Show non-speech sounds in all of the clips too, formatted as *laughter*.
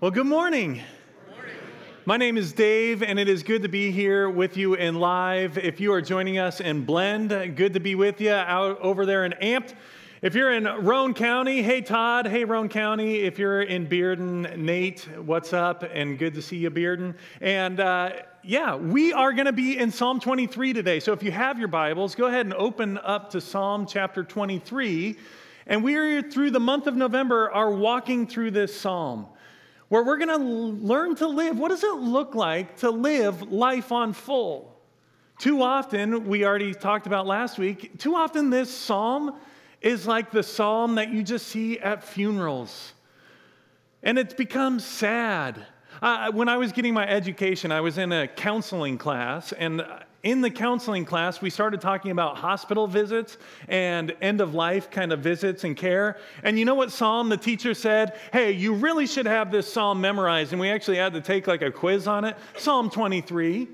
Well, good morning. My name is Dave, and it is good to be here with you in live. If you are joining us in Blend, good to be with you out over there in Amped. If you're in Roane County, hey Todd, hey Roane County. If you're in Bearden, Nate, what's up? And good to see you, Bearden. And uh, yeah, we are going to be in Psalm 23 today. So if you have your Bibles, go ahead and open up to Psalm chapter 23. And we are through the month of November are walking through this psalm where we're going to learn to live. What does it look like to live life on full? Too often, we already talked about last week, too often this psalm is like the psalm that you just see at funerals. And it's become sad. Uh, when I was getting my education, I was in a counseling class, and in the counseling class, we started talking about hospital visits and end of life kind of visits and care. And you know what psalm the teacher said? Hey, you really should have this psalm memorized. And we actually had to take like a quiz on it Psalm 23.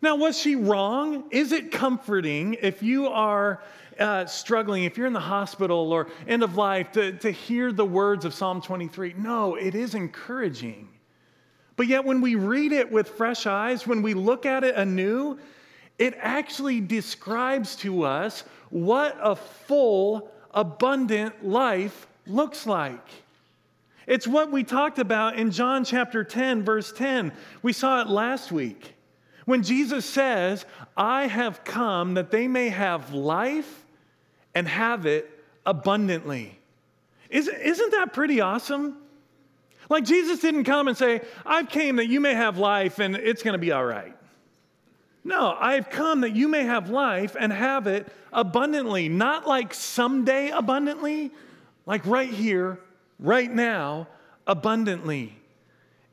Now, was she wrong? Is it comforting if you are uh, struggling, if you're in the hospital or end of life, to, to hear the words of Psalm 23? No, it is encouraging. But yet, when we read it with fresh eyes, when we look at it anew, it actually describes to us what a full, abundant life looks like. It's what we talked about in John chapter 10, verse 10. We saw it last week when Jesus says, I have come that they may have life and have it abundantly. Isn't that pretty awesome? Like Jesus didn't come and say, I've came that you may have life and it's going to be all right. No, I've come that you may have life and have it abundantly, not like someday abundantly, like right here, right now, abundantly.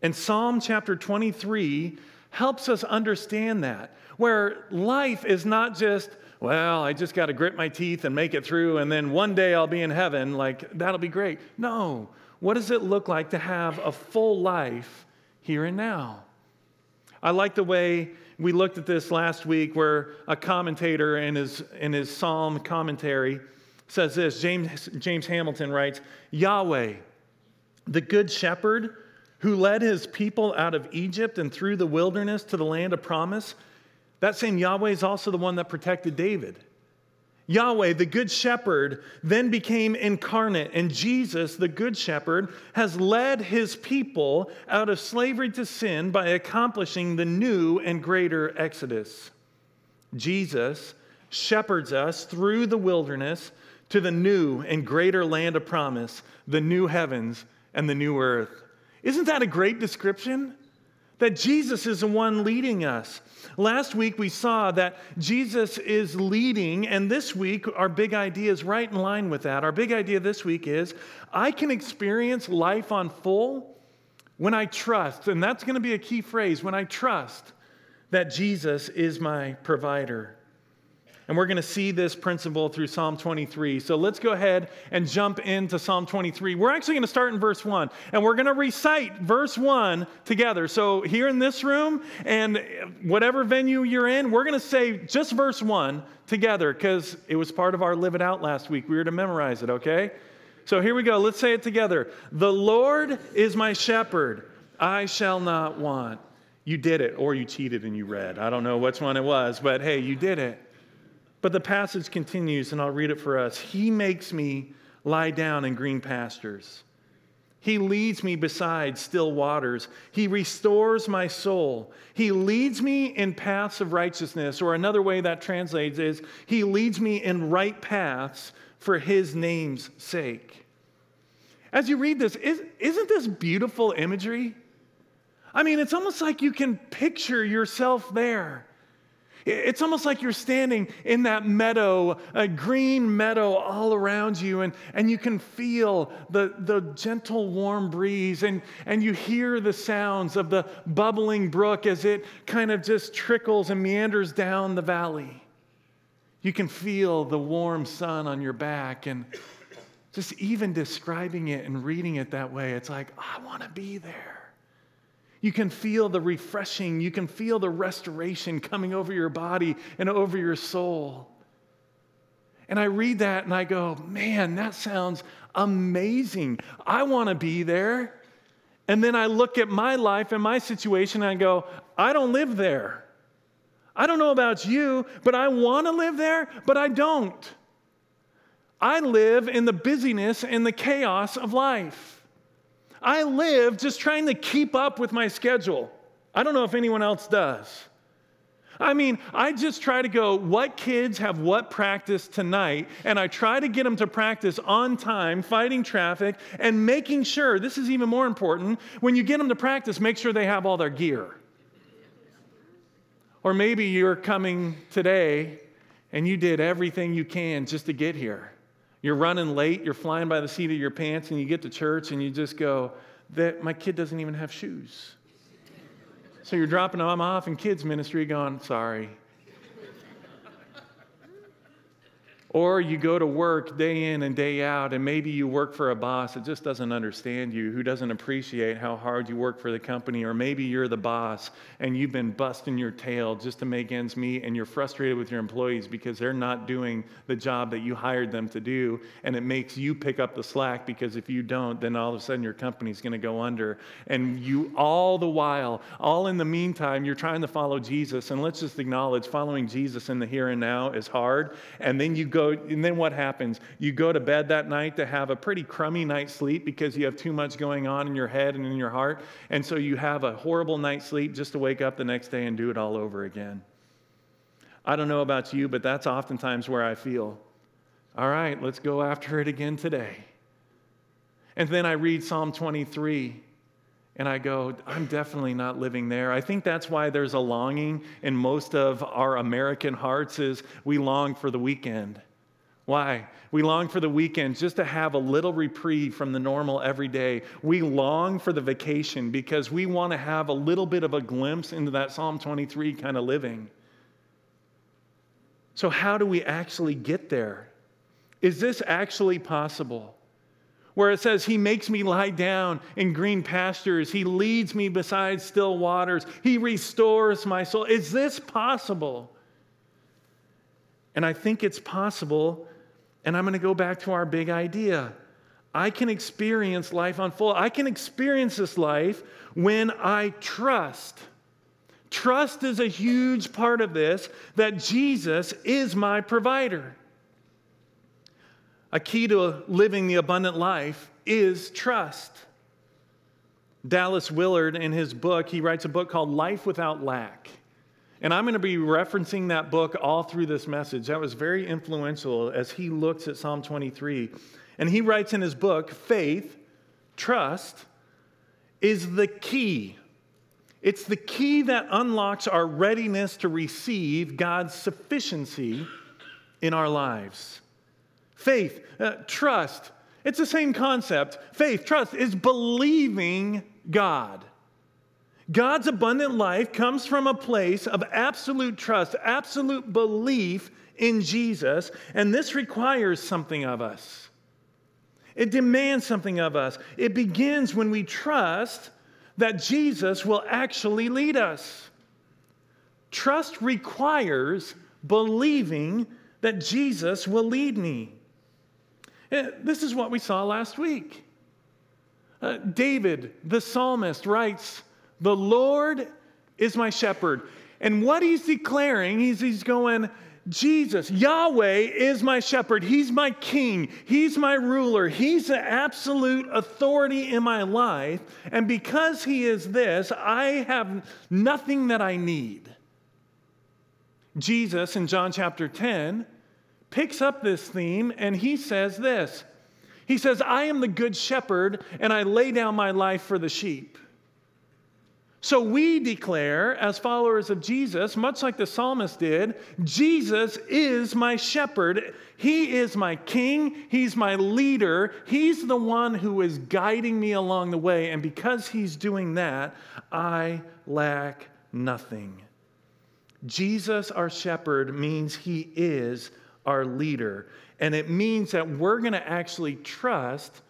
And Psalm chapter 23 helps us understand that, where life is not just, well, I just got to grit my teeth and make it through, and then one day I'll be in heaven, like that'll be great. No, what does it look like to have a full life here and now? I like the way we looked at this last week where a commentator in his, in his psalm commentary says this James, James Hamilton writes, Yahweh, the good shepherd who led his people out of Egypt and through the wilderness to the land of promise, that same Yahweh is also the one that protected David. Yahweh, the Good Shepherd, then became incarnate, and Jesus, the Good Shepherd, has led his people out of slavery to sin by accomplishing the new and greater Exodus. Jesus shepherds us through the wilderness to the new and greater land of promise, the new heavens and the new earth. Isn't that a great description? That Jesus is the one leading us. Last week we saw that Jesus is leading, and this week our big idea is right in line with that. Our big idea this week is I can experience life on full when I trust, and that's going to be a key phrase when I trust that Jesus is my provider. And we're going to see this principle through Psalm 23. So let's go ahead and jump into Psalm 23. We're actually going to start in verse 1, and we're going to recite verse 1 together. So here in this room and whatever venue you're in, we're going to say just verse 1 together because it was part of our Live It Out last week. We were to memorize it, okay? So here we go. Let's say it together. The Lord is my shepherd, I shall not want. You did it, or you cheated and you read. I don't know which one it was, but hey, you did it. But the passage continues, and I'll read it for us. He makes me lie down in green pastures. He leads me beside still waters. He restores my soul. He leads me in paths of righteousness, or another way that translates is He leads me in right paths for His name's sake. As you read this, isn't this beautiful imagery? I mean, it's almost like you can picture yourself there. It's almost like you're standing in that meadow, a green meadow all around you, and, and you can feel the, the gentle, warm breeze, and, and you hear the sounds of the bubbling brook as it kind of just trickles and meanders down the valley. You can feel the warm sun on your back, and just even describing it and reading it that way, it's like, oh, I want to be there. You can feel the refreshing, you can feel the restoration coming over your body and over your soul. And I read that and I go, man, that sounds amazing. I want to be there. And then I look at my life and my situation and I go, I don't live there. I don't know about you, but I want to live there, but I don't. I live in the busyness and the chaos of life. I live just trying to keep up with my schedule. I don't know if anyone else does. I mean, I just try to go, what kids have what practice tonight? And I try to get them to practice on time, fighting traffic, and making sure this is even more important when you get them to practice, make sure they have all their gear. Or maybe you're coming today and you did everything you can just to get here. You're running late, you're flying by the seat of your pants, and you get to church and you just go, that my kid doesn't even have shoes. So you're dropping them off in kids' ministry going, sorry. Or you go to work day in and day out, and maybe you work for a boss that just doesn't understand you, who doesn't appreciate how hard you work for the company. Or maybe you're the boss and you've been busting your tail just to make ends meet, and you're frustrated with your employees because they're not doing the job that you hired them to do. And it makes you pick up the slack because if you don't, then all of a sudden your company's to go under. And you, all the while, all in the meantime, you're trying to follow Jesus. And let's just acknowledge following Jesus in the here and now is hard. And then you go and then what happens? You go to bed that night to have a pretty crummy night's sleep because you have too much going on in your head and in your heart. And so you have a horrible night's sleep just to wake up the next day and do it all over again. I don't know about you, but that's oftentimes where I feel. All right, let's go after it again today. And then I read Psalm 23 and I go, I'm definitely not living there. I think that's why there's a longing in most of our American hearts is we long for the weekend. Why? We long for the weekend just to have a little reprieve from the normal everyday. We long for the vacation because we want to have a little bit of a glimpse into that Psalm 23 kind of living. So, how do we actually get there? Is this actually possible? Where it says, He makes me lie down in green pastures, He leads me beside still waters, He restores my soul. Is this possible? And I think it's possible and I'm going to go back to our big idea. I can experience life on full. I can experience this life when I trust. Trust is a huge part of this that Jesus is my provider. A key to living the abundant life is trust. Dallas Willard, in his book, he writes a book called Life Without Lack. And I'm going to be referencing that book all through this message. That was very influential as he looks at Psalm 23. And he writes in his book faith, trust, is the key. It's the key that unlocks our readiness to receive God's sufficiency in our lives. Faith, uh, trust, it's the same concept. Faith, trust is believing God. God's abundant life comes from a place of absolute trust, absolute belief in Jesus, and this requires something of us. It demands something of us. It begins when we trust that Jesus will actually lead us. Trust requires believing that Jesus will lead me. Eh, this is what we saw last week. Uh, David, the psalmist, writes, the Lord is my shepherd. And what he's declaring, he's, he's going, Jesus, Yahweh is my shepherd. He's my king. He's my ruler. He's the absolute authority in my life. And because he is this, I have nothing that I need. Jesus in John chapter 10 picks up this theme and he says this He says, I am the good shepherd and I lay down my life for the sheep. So we declare, as followers of Jesus, much like the psalmist did, Jesus is my shepherd. He is my king. He's my leader. He's the one who is guiding me along the way. And because he's doing that, I lack nothing. Jesus, our shepherd, means he is our leader. And it means that we're going to actually trust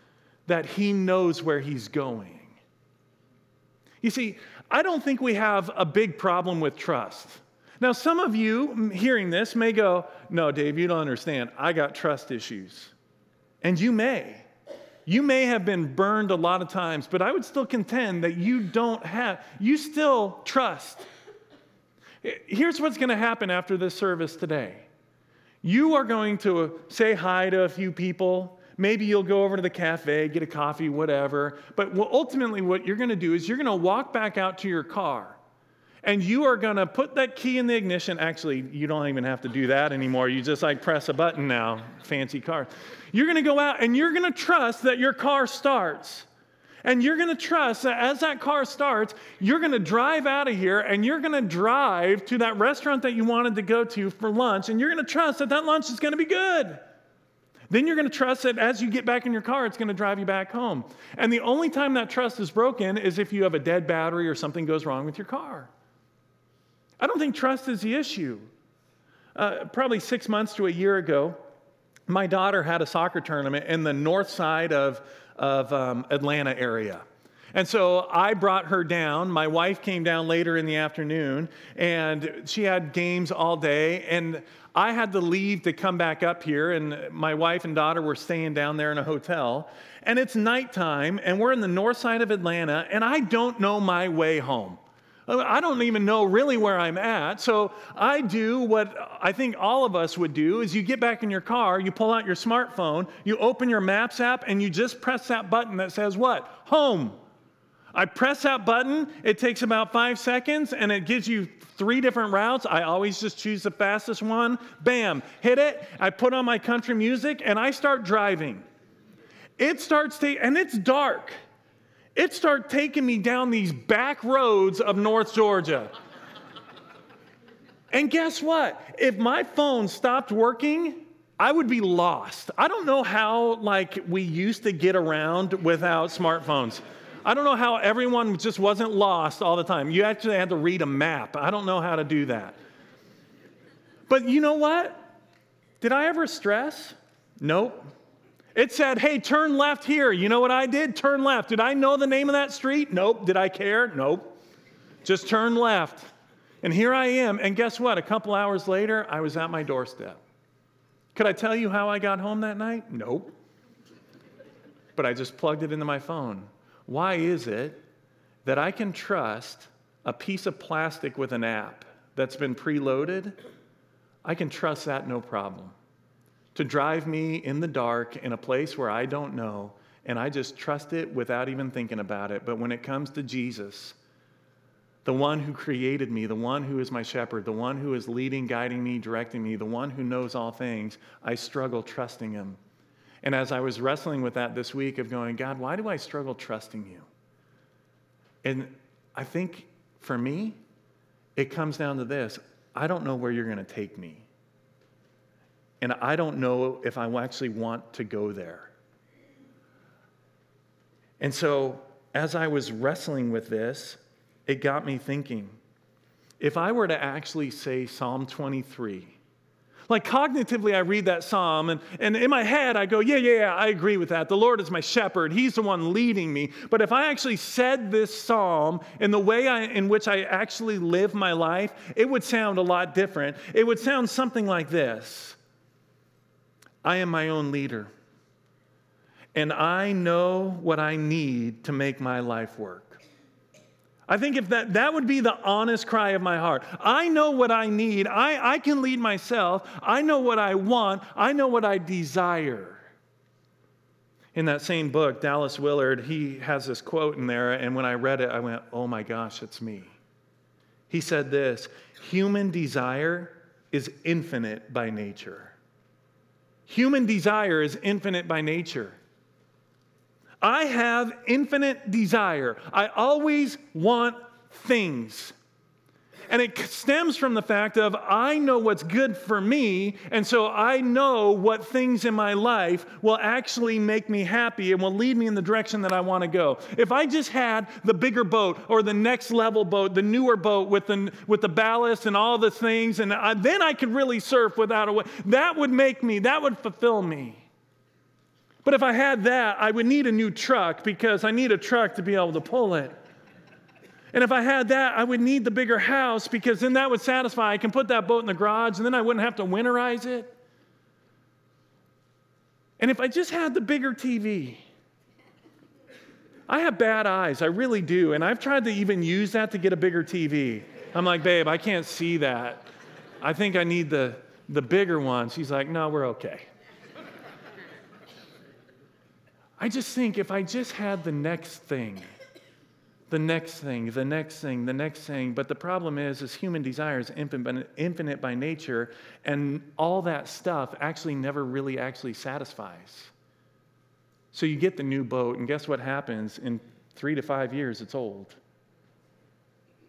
that he knows where he's going. You see, I don't think we have a big problem with trust. Now, some of you hearing this may go, No, Dave, you don't understand. I got trust issues. And you may. You may have been burned a lot of times, but I would still contend that you don't have, you still trust. Here's what's going to happen after this service today you are going to say hi to a few people. Maybe you'll go over to the cafe, get a coffee, whatever. But ultimately, what you're going to do is you're going to walk back out to your car and you are going to put that key in the ignition. Actually, you don't even have to do that anymore. You just like press a button now, fancy car. You're going to go out and you're going to trust that your car starts. And you're going to trust that as that car starts, you're going to drive out of here and you're going to drive to that restaurant that you wanted to go to for lunch. And you're going to trust that that lunch is going to be good. Then you're going to trust that as you get back in your car, it's going to drive you back home. And the only time that trust is broken is if you have a dead battery or something goes wrong with your car. I don't think trust is the issue. Uh, probably six months to a year ago, my daughter had a soccer tournament in the north side of of um, Atlanta area. And so I brought her down. My wife came down later in the afternoon, and she had games all day. And I had to leave to come back up here, and my wife and daughter were staying down there in a hotel. And it's nighttime, and we're in the north side of Atlanta, and I don't know my way home. I don't even know really where I'm at. So I do what I think all of us would do is you get back in your car, you pull out your smartphone, you open your Maps app and you just press that button that says what? Home. I press that button, it takes about 5 seconds and it gives you three different routes. I always just choose the fastest one. Bam, hit it. I put on my country music and I start driving. It starts and it's dark it started taking me down these back roads of North Georgia. and guess what? If my phone stopped working, I would be lost. I don't know how like we used to get around without smartphones. I don't know how everyone just wasn't lost all the time. You actually had to read a map. I don't know how to do that. But you know what? Did I ever stress? Nope. It said, hey, turn left here. You know what I did? Turn left. Did I know the name of that street? Nope. Did I care? Nope. Just turn left. And here I am. And guess what? A couple hours later, I was at my doorstep. Could I tell you how I got home that night? Nope. But I just plugged it into my phone. Why is it that I can trust a piece of plastic with an app that's been preloaded? I can trust that no problem to drive me in the dark in a place where I don't know, and I just trust it without even thinking about it. But when it comes to Jesus, the one who created me, the one who is my shepherd, the one who is leading, guiding me, directing me, the one who knows all things, I struggle trusting him. And as I was wrestling with that this week of going, God, why do I struggle trusting you? And I think for me, it comes down to this I don't know where you're going to take me and I don't know if I actually want to go there. And so, as I was wrestling with this, it got me thinking if I were to actually say Psalm 23, like cognitively, I read that psalm, and, and in my head, I go, yeah, yeah, yeah, I agree with that. The Lord is my shepherd, He's the one leading me. But if I actually said this psalm in the way I, in which I actually live my life, it would sound a lot different. It would sound something like this I am my own leader. And I know what I need to make my life work. I think if that, that would be the honest cry of my heart. I know what I need. I, I can lead myself. I know what I want. I know what I desire. In that same book, Dallas Willard, he has this quote in there, and when I read it, I went, oh my gosh, it's me. He said this human desire is infinite by nature. Human desire is infinite by nature. I have infinite desire. I always want things. And it stems from the fact of I know what's good for me, and so I know what things in my life will actually make me happy and will lead me in the direction that I want to go. If I just had the bigger boat or the next level boat, the newer boat with the, with the ballast and all the things, and I, then I could really surf without a way, that would make me, that would fulfill me. But if I had that, I would need a new truck because I need a truck to be able to pull it. And if I had that, I would need the bigger house because then that would satisfy. I can put that boat in the garage and then I wouldn't have to winterize it. And if I just had the bigger TV, I have bad eyes, I really do. And I've tried to even use that to get a bigger TV. I'm like, babe, I can't see that. I think I need the, the bigger one. She's like, no, we're okay. I just think if I just had the next thing, the next thing, the next thing, the next thing. But the problem is, is human desire is infinite, by nature, and all that stuff actually never really actually satisfies. So you get the new boat, and guess what happens? In three to five years, it's old.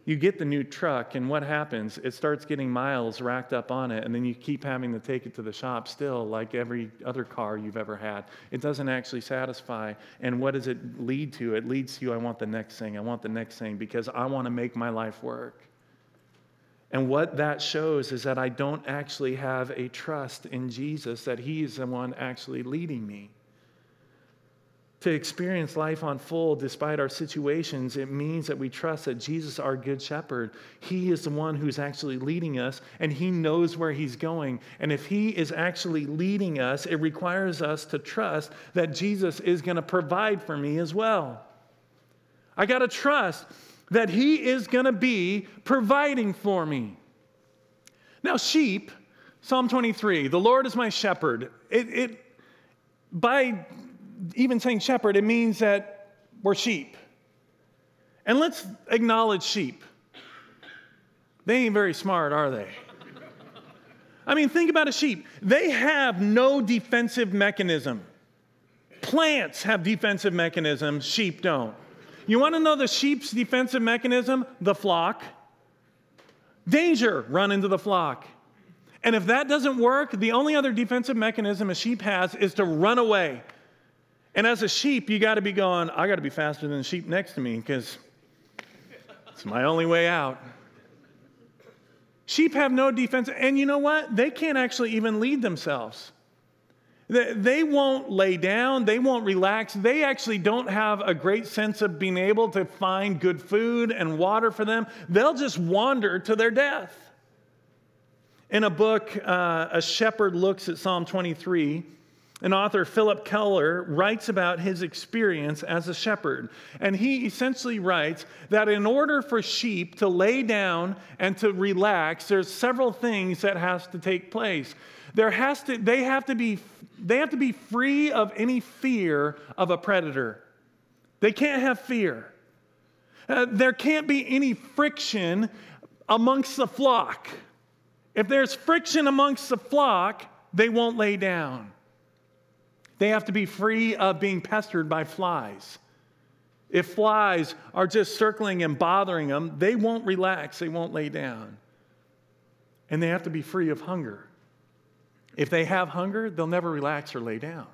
You get the new truck, and what happens? It starts getting miles racked up on it, and then you keep having to take it to the shop still, like every other car you've ever had. It doesn't actually satisfy. And what does it lead to? It leads to I want the next thing, I want the next thing, because I want to make my life work. And what that shows is that I don't actually have a trust in Jesus, that He is the one actually leading me to experience life on full despite our situations, it means that we trust that Jesus, our good shepherd, he is the one who's actually leading us and he knows where he's going. And if he is actually leading us, it requires us to trust that Jesus is going to provide for me as well. I got to trust that he is going to be providing for me. Now, sheep, Psalm 23, the Lord is my shepherd. It, it by even saying shepherd, it means that we're sheep. And let's acknowledge sheep. They ain't very smart, are they? I mean, think about a sheep. They have no defensive mechanism. Plants have defensive mechanisms, sheep don't. You want to know the sheep's defensive mechanism? The flock. Danger, run into the flock. And if that doesn't work, the only other defensive mechanism a sheep has is to run away. And as a sheep, you got to be going, I got to be faster than the sheep next to me because it's my only way out. Sheep have no defense. And you know what? They can't actually even lead themselves. They won't lay down, they won't relax. They actually don't have a great sense of being able to find good food and water for them. They'll just wander to their death. In a book, uh, A Shepherd Looks at Psalm 23, an author, Phillip Keller, writes about his experience as a shepherd. And he essentially writes that in order for sheep to lay down and to relax, there's several things that has to take place. There has to, they, have to be, they have to be free of any fear of a predator. They can't have fear. Uh, there can't be any friction amongst the flock. If there's friction amongst the flock, they won't lay down. They have to be free of being pestered by flies. If flies are just circling and bothering them, they won't relax, they won't lay down. And they have to be free of hunger. If they have hunger, they'll never relax or lay down.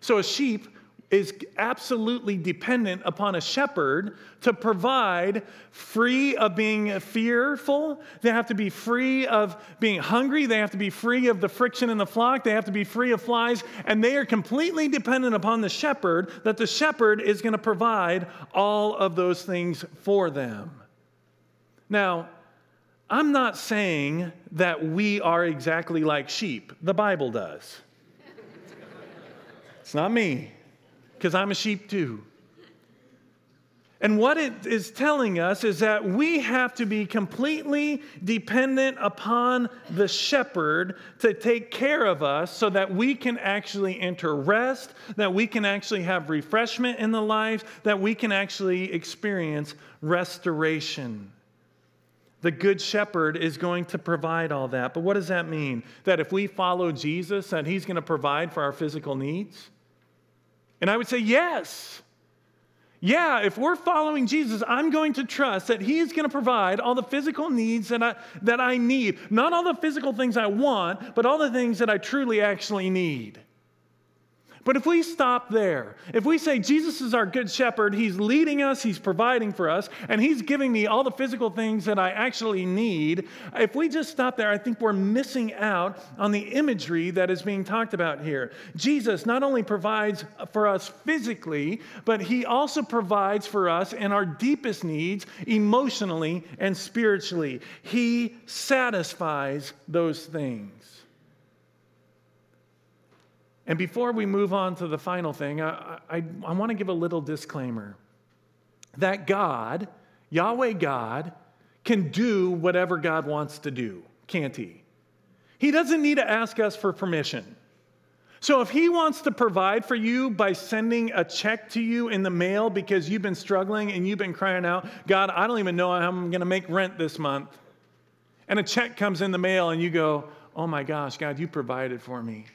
So a sheep is absolutely dependent upon a shepherd to provide free of being fearful. They have to be free of being hungry. They have to be free of the friction in the flock. They have to be free of flies. And they are completely dependent upon the shepherd, that the shepherd is going to provide all of those things for them. Now, I'm not saying that we are exactly like sheep, the Bible does. It's not me because I'm a sheep too. And what it is telling us is that we have to be completely dependent upon the shepherd to take care of us so that we can actually enter rest, that we can actually have refreshment in the life, that we can actually experience restoration. The good shepherd is going to provide all that. But what does that mean? That if we follow Jesus, that he's going to provide for our physical needs? And I would say, yes. Yeah, if we're following Jesus, I'm going to trust that He is going to provide all the physical needs that I, that I need. Not all the physical things I want, but all the things that I truly actually need. But if we stop there, if we say Jesus is our good shepherd, he's leading us, he's providing for us, and he's giving me all the physical things that I actually need, if we just stop there, I think we're missing out on the imagery that is being talked about here. Jesus not only provides for us physically, but he also provides for us in our deepest needs emotionally and spiritually. He satisfies those things. And before we move on to the final thing, I, I, I want to give a little disclaimer that God, Yahweh God, can do whatever God wants to do, can't He? He doesn't need to ask us for permission. So if He wants to provide for you by sending a check to you in the mail because you've been struggling and you've been crying out, God, I don't even know how I'm going to make rent this month. And a check comes in the mail and you go, Oh my gosh, God, you provided for me.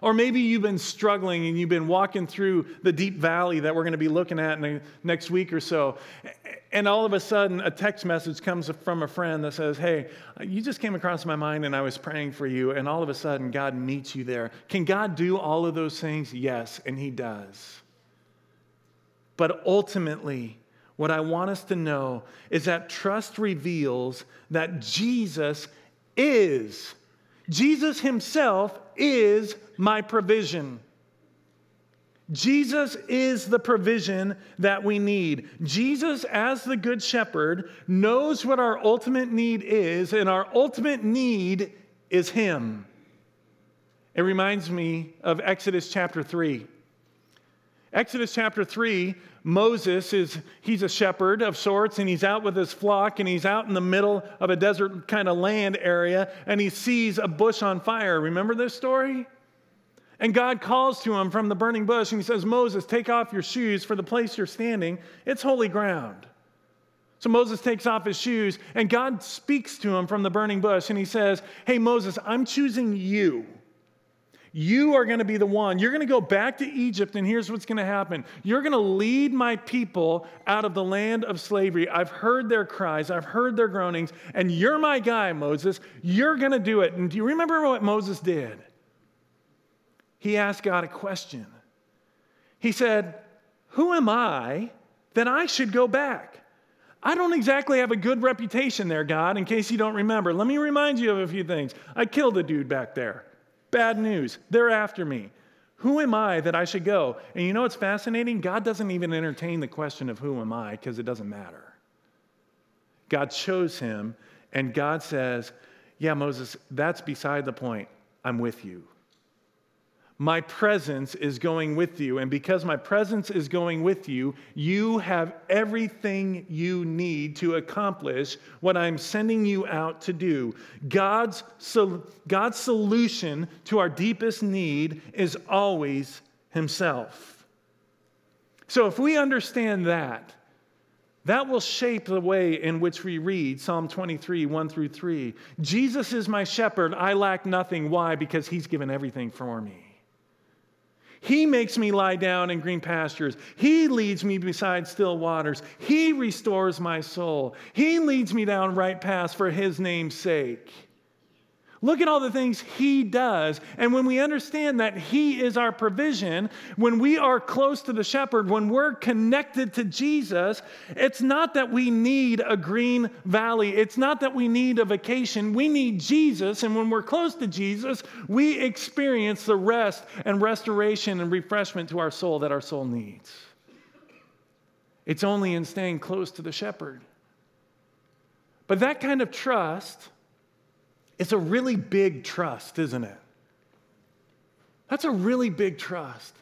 Or maybe you've been struggling and you've been walking through the deep valley that we're going to be looking at in the next week or so. And all of a sudden, a text message comes from a friend that says, Hey, you just came across my mind and I was praying for you. And all of a sudden, God meets you there. Can God do all of those things? Yes, and He does. But ultimately, what I want us to know is that trust reveals that Jesus is, Jesus Himself is my provision. Jesus is the provision that we need. Jesus, as the Good Shepherd, knows what our ultimate need is, and our ultimate need is Him. It reminds me of Exodus chapter 3. Exodus chapter 3, Moses is he's a shepherd of sorts and he's out with his flock and he's out in the middle of a desert kind of land area and he sees a bush on fire. Remember this story? And God calls to him from the burning bush and he says, Moses, take off your shoes for the place you're standing. It's holy ground. So Moses takes off his shoes and God speaks to him from the burning bush and he says, Hey, Moses, I'm choosing you. You are going to be the one. You're going to go back to Egypt, and here's what's going to happen. You're going to lead my people out of the land of slavery. I've heard their cries, I've heard their groanings, and you're my guy, Moses. You're going to do it. And do you remember what Moses did? he asked God a question. He said, Who am I that I should go back? I don't exactly have a good reputation there, God, in case you don't remember. Let me remind you of a few things. I killed a dude back there. Bad news. They're after me. Who am I that I should go? And you know what's fascinating? God doesn't even entertain the question of who am I because it doesn't matter. God chose him, and God says, Yeah, Moses, that's beside the point. I'm with you my presence is going with you. And because my presence is going with you, you have everything you need to accomplish what I'm sending you out to do. God's, God's solution to our deepest need is always Himself. So if we understand that, that will shape the way in which we read Psalm 23, 1 through 3. Jesus is my shepherd. I lack nothing. Why? Because he's given everything for me. He makes me lie down in green pastures. He leads me beside still waters. He restores my soul. He leads me down right paths for his name's sake. Look at all the things He does. And when we understand that He is our provision, when we are close to the shepherd, when we're connected to Jesus, it's not that we need a green valley. It's not that we need a vacation. We need Jesus. And when we're close to Jesus, we experience the rest and restoration and refreshment to our soul that our soul needs. It's only in staying close to the shepherd. But that kind of trust it's a really big trust, isn't it? That's a really big trust.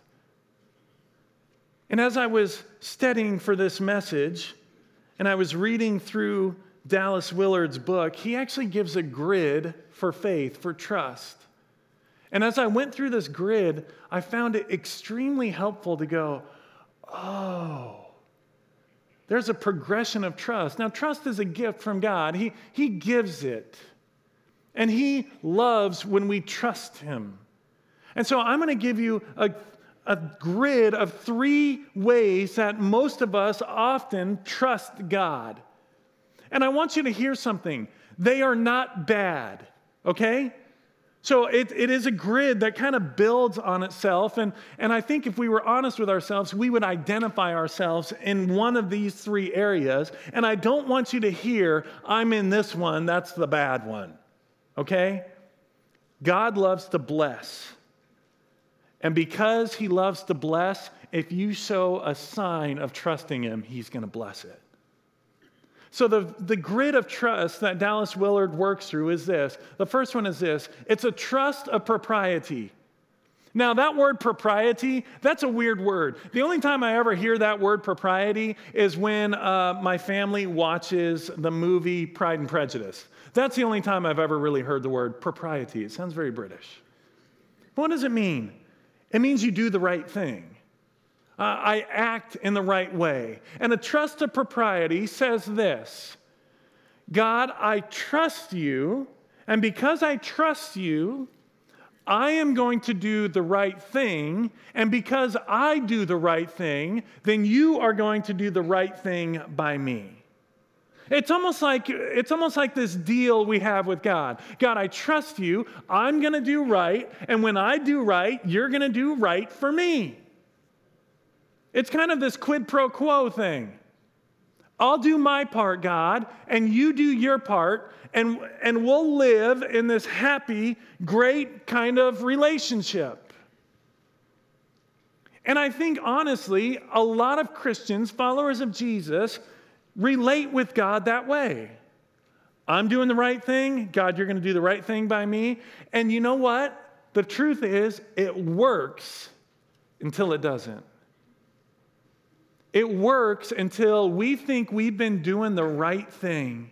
And as I was studying for this message, and I was reading through Dallas Willard's book, he actually gives a grid for faith, for trust. And as I went through this grid, I found it extremely helpful to go, oh, there's a progression of trust. Now, trust is a gift from God, He, he gives it. And He loves when we trust Him. And so I'm going to give you a, a grid of three ways that most of us often trust God. And I want you to hear something. They are not bad, okay? So it, it is a grid that kind of builds on itself. And, and I think if we were honest with ourselves, we would identify ourselves in one of these three areas. And I don't want you to hear, I'm in this one, that's the bad one okay? God loves to bless. And because he loves to bless, if you show a sign of trusting him, he's going to bless it. So, the, the grid of trust that Dallas Willard works through is this. The first one is this it's a trust of propriety. Now, that word propriety, that's a weird word. The only time I ever hear that word propriety is when uh, my family watches the movie Pride and Prejudice. That's the only time I've ever really heard the word propriety. It sounds very British. But what does it mean? It means you do the right thing. Uh, I act in the right way. And a trust of propriety says this God, I trust you, and because I trust you, I am going to do the right thing, and because I do the right thing, then you are going to do the right thing by me. It's almost like it's almost like this deal we have with God. God, I trust you. I'm going to do right, and when I do right, you're going to do right for me. It's kind of this quid pro quo thing. I'll do my part, God, and you do your part, and, and we'll live in this happy, great kind of relationship. And I think, honestly, a lot of Christians, followers of Jesus, relate with God that way. I'm doing the right thing. God, you're going to do the right thing by me. And you know what? The truth is, it works until it doesn't. It works until we think we've been doing the right thing,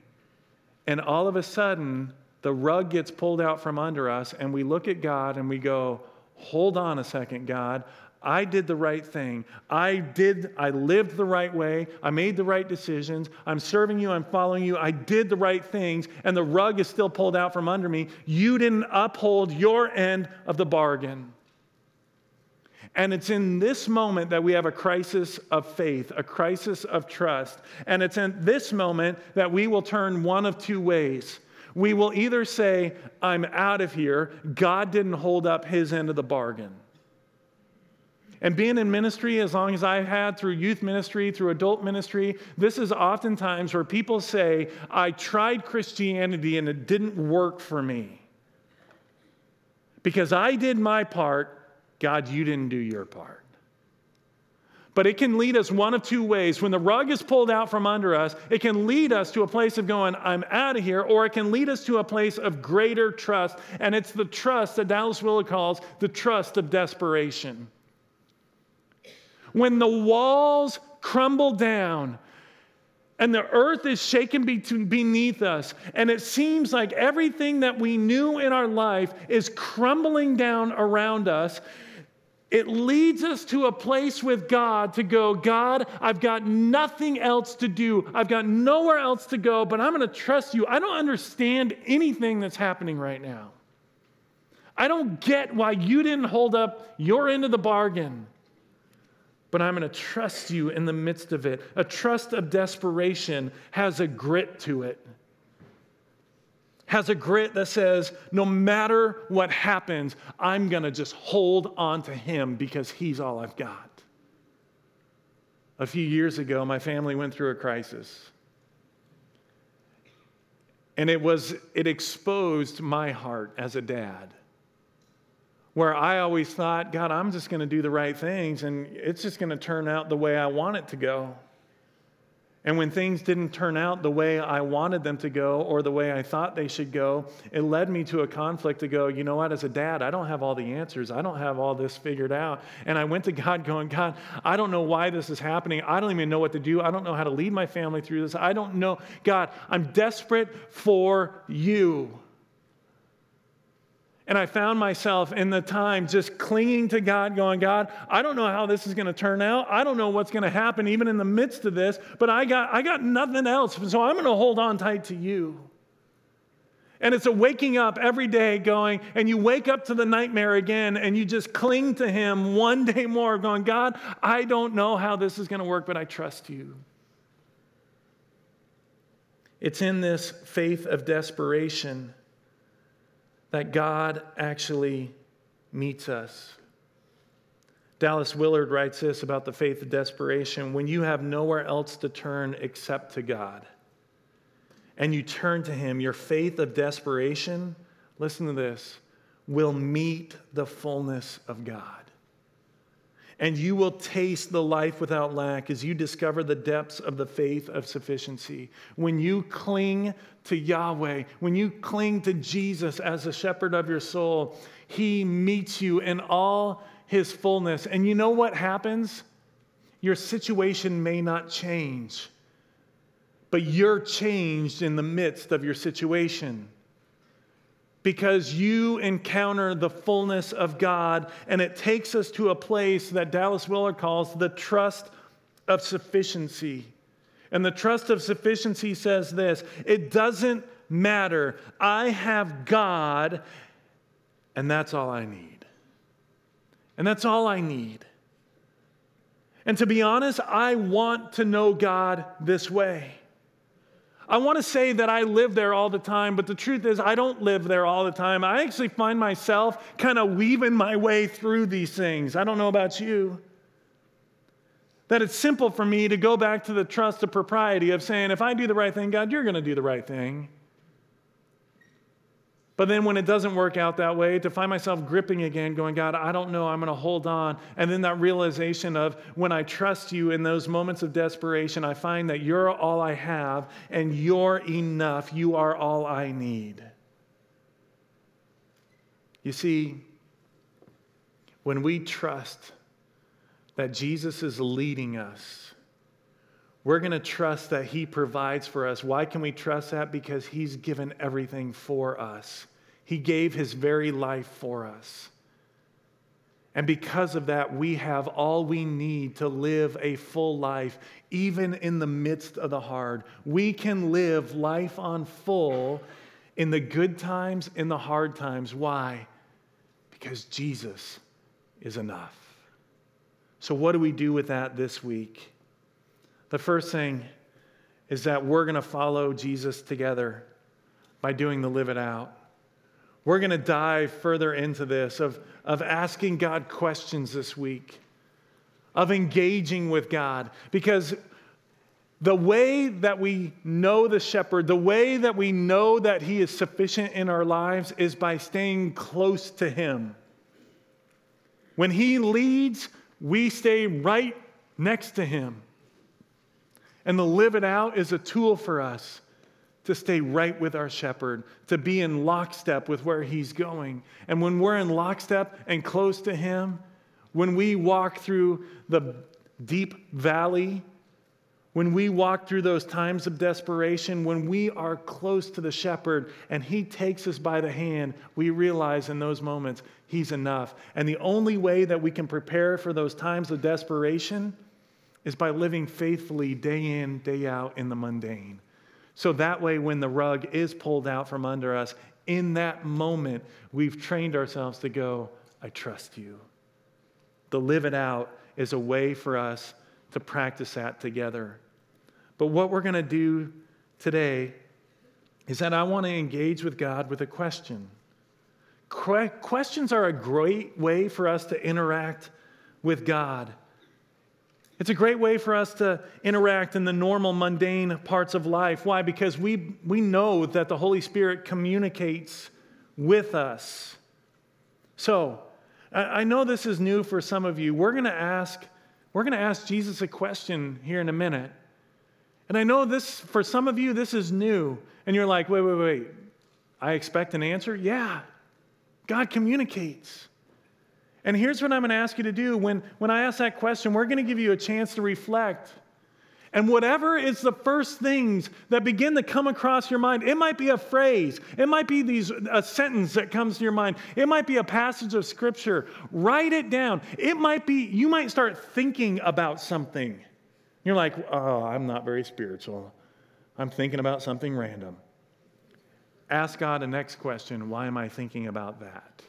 and all of a sudden, the rug gets pulled out from under us, and we look at God and we go, Hold on a second, God. I did the right thing. I did, I lived the right way. I made the right decisions. I'm serving you. I'm following you. I did the right things, and the rug is still pulled out from under me. You didn't uphold your end of the bargain. And it's in this moment that we have a crisis of faith, a crisis of trust. And it's in this moment that we will turn one of two ways. We will either say, I'm out of here, God didn't hold up his end of the bargain. And being in ministry as long as I've had through youth ministry, through adult ministry, this is oftentimes where people say, I tried Christianity and it didn't work for me. Because I did my part God, you didn't do your part. But it can lead us one of two ways. When the rug is pulled out from under us, it can lead us to a place of going, I'm out of here, or it can lead us to a place of greater trust. And it's the trust that Dallas Willard calls the trust of desperation. When the walls crumble down, and the earth is shaken beneath us. And it seems like everything that we knew in our life is crumbling down around us. It leads us to a place with God to go, God, I've got nothing else to do. I've got nowhere else to go, but I'm going to trust you. I don't understand anything that's happening right now. I don't get why you didn't hold up your end of the bargain but I'm going to trust you in the midst of it. A trust of desperation has a grit to it. Has a grit that says, no matter what happens, I'm going to just hold on to him because he's all I've got. A few years ago, my family went through a crisis. And it was, it exposed my heart as a dad where I always thought, God, I'm just going to do the right things and it's just going to turn out the way I want it to go. And when things didn't turn out the way I wanted them to go or the way I thought they should go, it led me to a conflict to go, you know what, as a dad, I don't have all the answers. I don't have all this figured out. And I went to *laughs* God going, God, I don't know why this is happening. I don't even know what to do. I don't know how to lead my family through this. I don't know. God, I'm desperate for you. And I found myself in the time just clinging to God, going, God, I don't know how this is going to turn out. I don't know what's going to happen even in the midst of this, but I got, I got nothing else. So I'm going to hold on tight to you. And it's a waking up every day going, and you wake up to the nightmare again, and you just cling to Him one *laughs* day more, going, God, I don't know how this is going to work, but I trust you. It's in this faith of desperation that God actually meets us. Dallas Willard writes this about the faith of desperation when you have nowhere else to turn except to God, and you turn to Him, your faith of desperation, listen to this, will meet the fullness of God and you will taste the life without lack as you discover the depths of the faith of sufficiency. When you cling to Yahweh, when you cling to Jesus as the shepherd of your soul, He meets you in all his fullness. And you know what happens? Your situation may not change, but you're changed in the midst of your situation because you encounter the fullness of God, and it takes us to a place that Dallas Willard calls the trust of sufficiency. And the trust of sufficiency says this it doesn't matter. I have God, and that's all I need. And that's all I need. And to be honest, I want to know God this way. I want to say that I live there all the time, but the truth is, I don't live there all the time. I actually find myself kind of weaving my way through these things. I don't know about you. That it's simple for me to go back to the trust of propriety of saying, if I do the right thing, God, you're going to do the right thing. But then when it doesn't work out that way, to find myself gripping again, going, God, I don't know, I'm going to hold on. And then that realization of when I trust you in those moments of desperation, I find that you're all I have and you're enough. You are all I need. You see, when we trust that Jesus is leading us, we're going to trust that He provides for us. Why can we trust that? Because He's given everything for us. He gave His very life for us. And because of that, we have all we need to live a full life, even in the midst of the hard. We can live life on full in the good times, in the hard times. Why? Because Jesus is enough. So, what do we do with that this week? The first thing is that we're going to follow Jesus together by doing the live it out. We're going to dive further into this of, of asking God questions this week, of engaging with God, because the way that we know the shepherd, the way that we know that he is sufficient in our lives is by staying close to him. When he leads, we stay right next to him. And the live it out is a tool for us to stay right with our shepherd, to be in lockstep with where he's going. And when we're in lockstep and close to him, when we walk through the deep valley, when we walk through those times of desperation, when we are close to the shepherd and he takes us by the hand, we realize in those moments he's enough. And the only way that we can prepare for those times of desperation is by living faithfully day in, day out in the mundane. So that way, when the rug is pulled out from under us, in that moment, we've trained ourselves to go, I trust you. The live it out is a way for us to practice that together. But what we're going to do today is that I want to engage with God with a question. Que- questions are a great way for us to interact with God. It's a great way for us to interact in the normal, mundane parts of life. Why? Because we, we know that the Holy Spirit communicates with us. So, I know this is new for some of you. We're going to ask, we're going to ask Jesus a question here in a minute. And I know this, for some of you, this is new. And you're like, wait, wait, wait. I expect an answer? Yeah. God communicates. And here's what I'm going to ask you to do. When, when I ask that question, we're going to give you a chance to reflect. And whatever is the first things that begin to come across your mind, it might be a phrase, it might be these, a sentence that comes to your mind, it might be a passage of scripture. Write it down. It might be, you might start thinking about something. You're like, oh, I'm not very spiritual. I'm thinking about something random. Ask God the next question why am I thinking about that?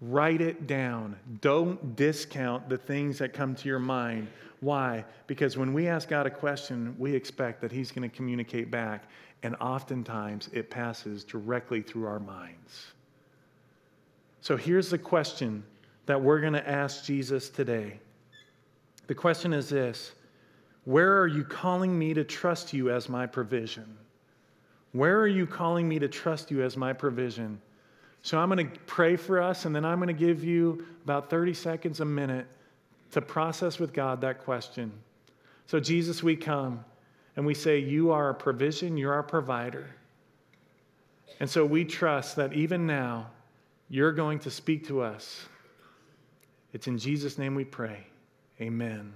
Write it down. Don't discount the things that come to your mind. Why? Because when we ask God a question, we expect that He's going to communicate back, and oftentimes it passes directly through our minds. So here's the question that we're going to ask Jesus today. The question is this Where are you calling me to trust you as my provision? Where are you calling me to trust you as my provision? So I'm going to pray for us, and then I'm going to give you about 30 seconds, a minute to process with God that question. So, Jesus, we come and we say, You are our provision, you're our provider. And so we trust that even now, You're going to speak to us. It's in Jesus' name we pray. Amen.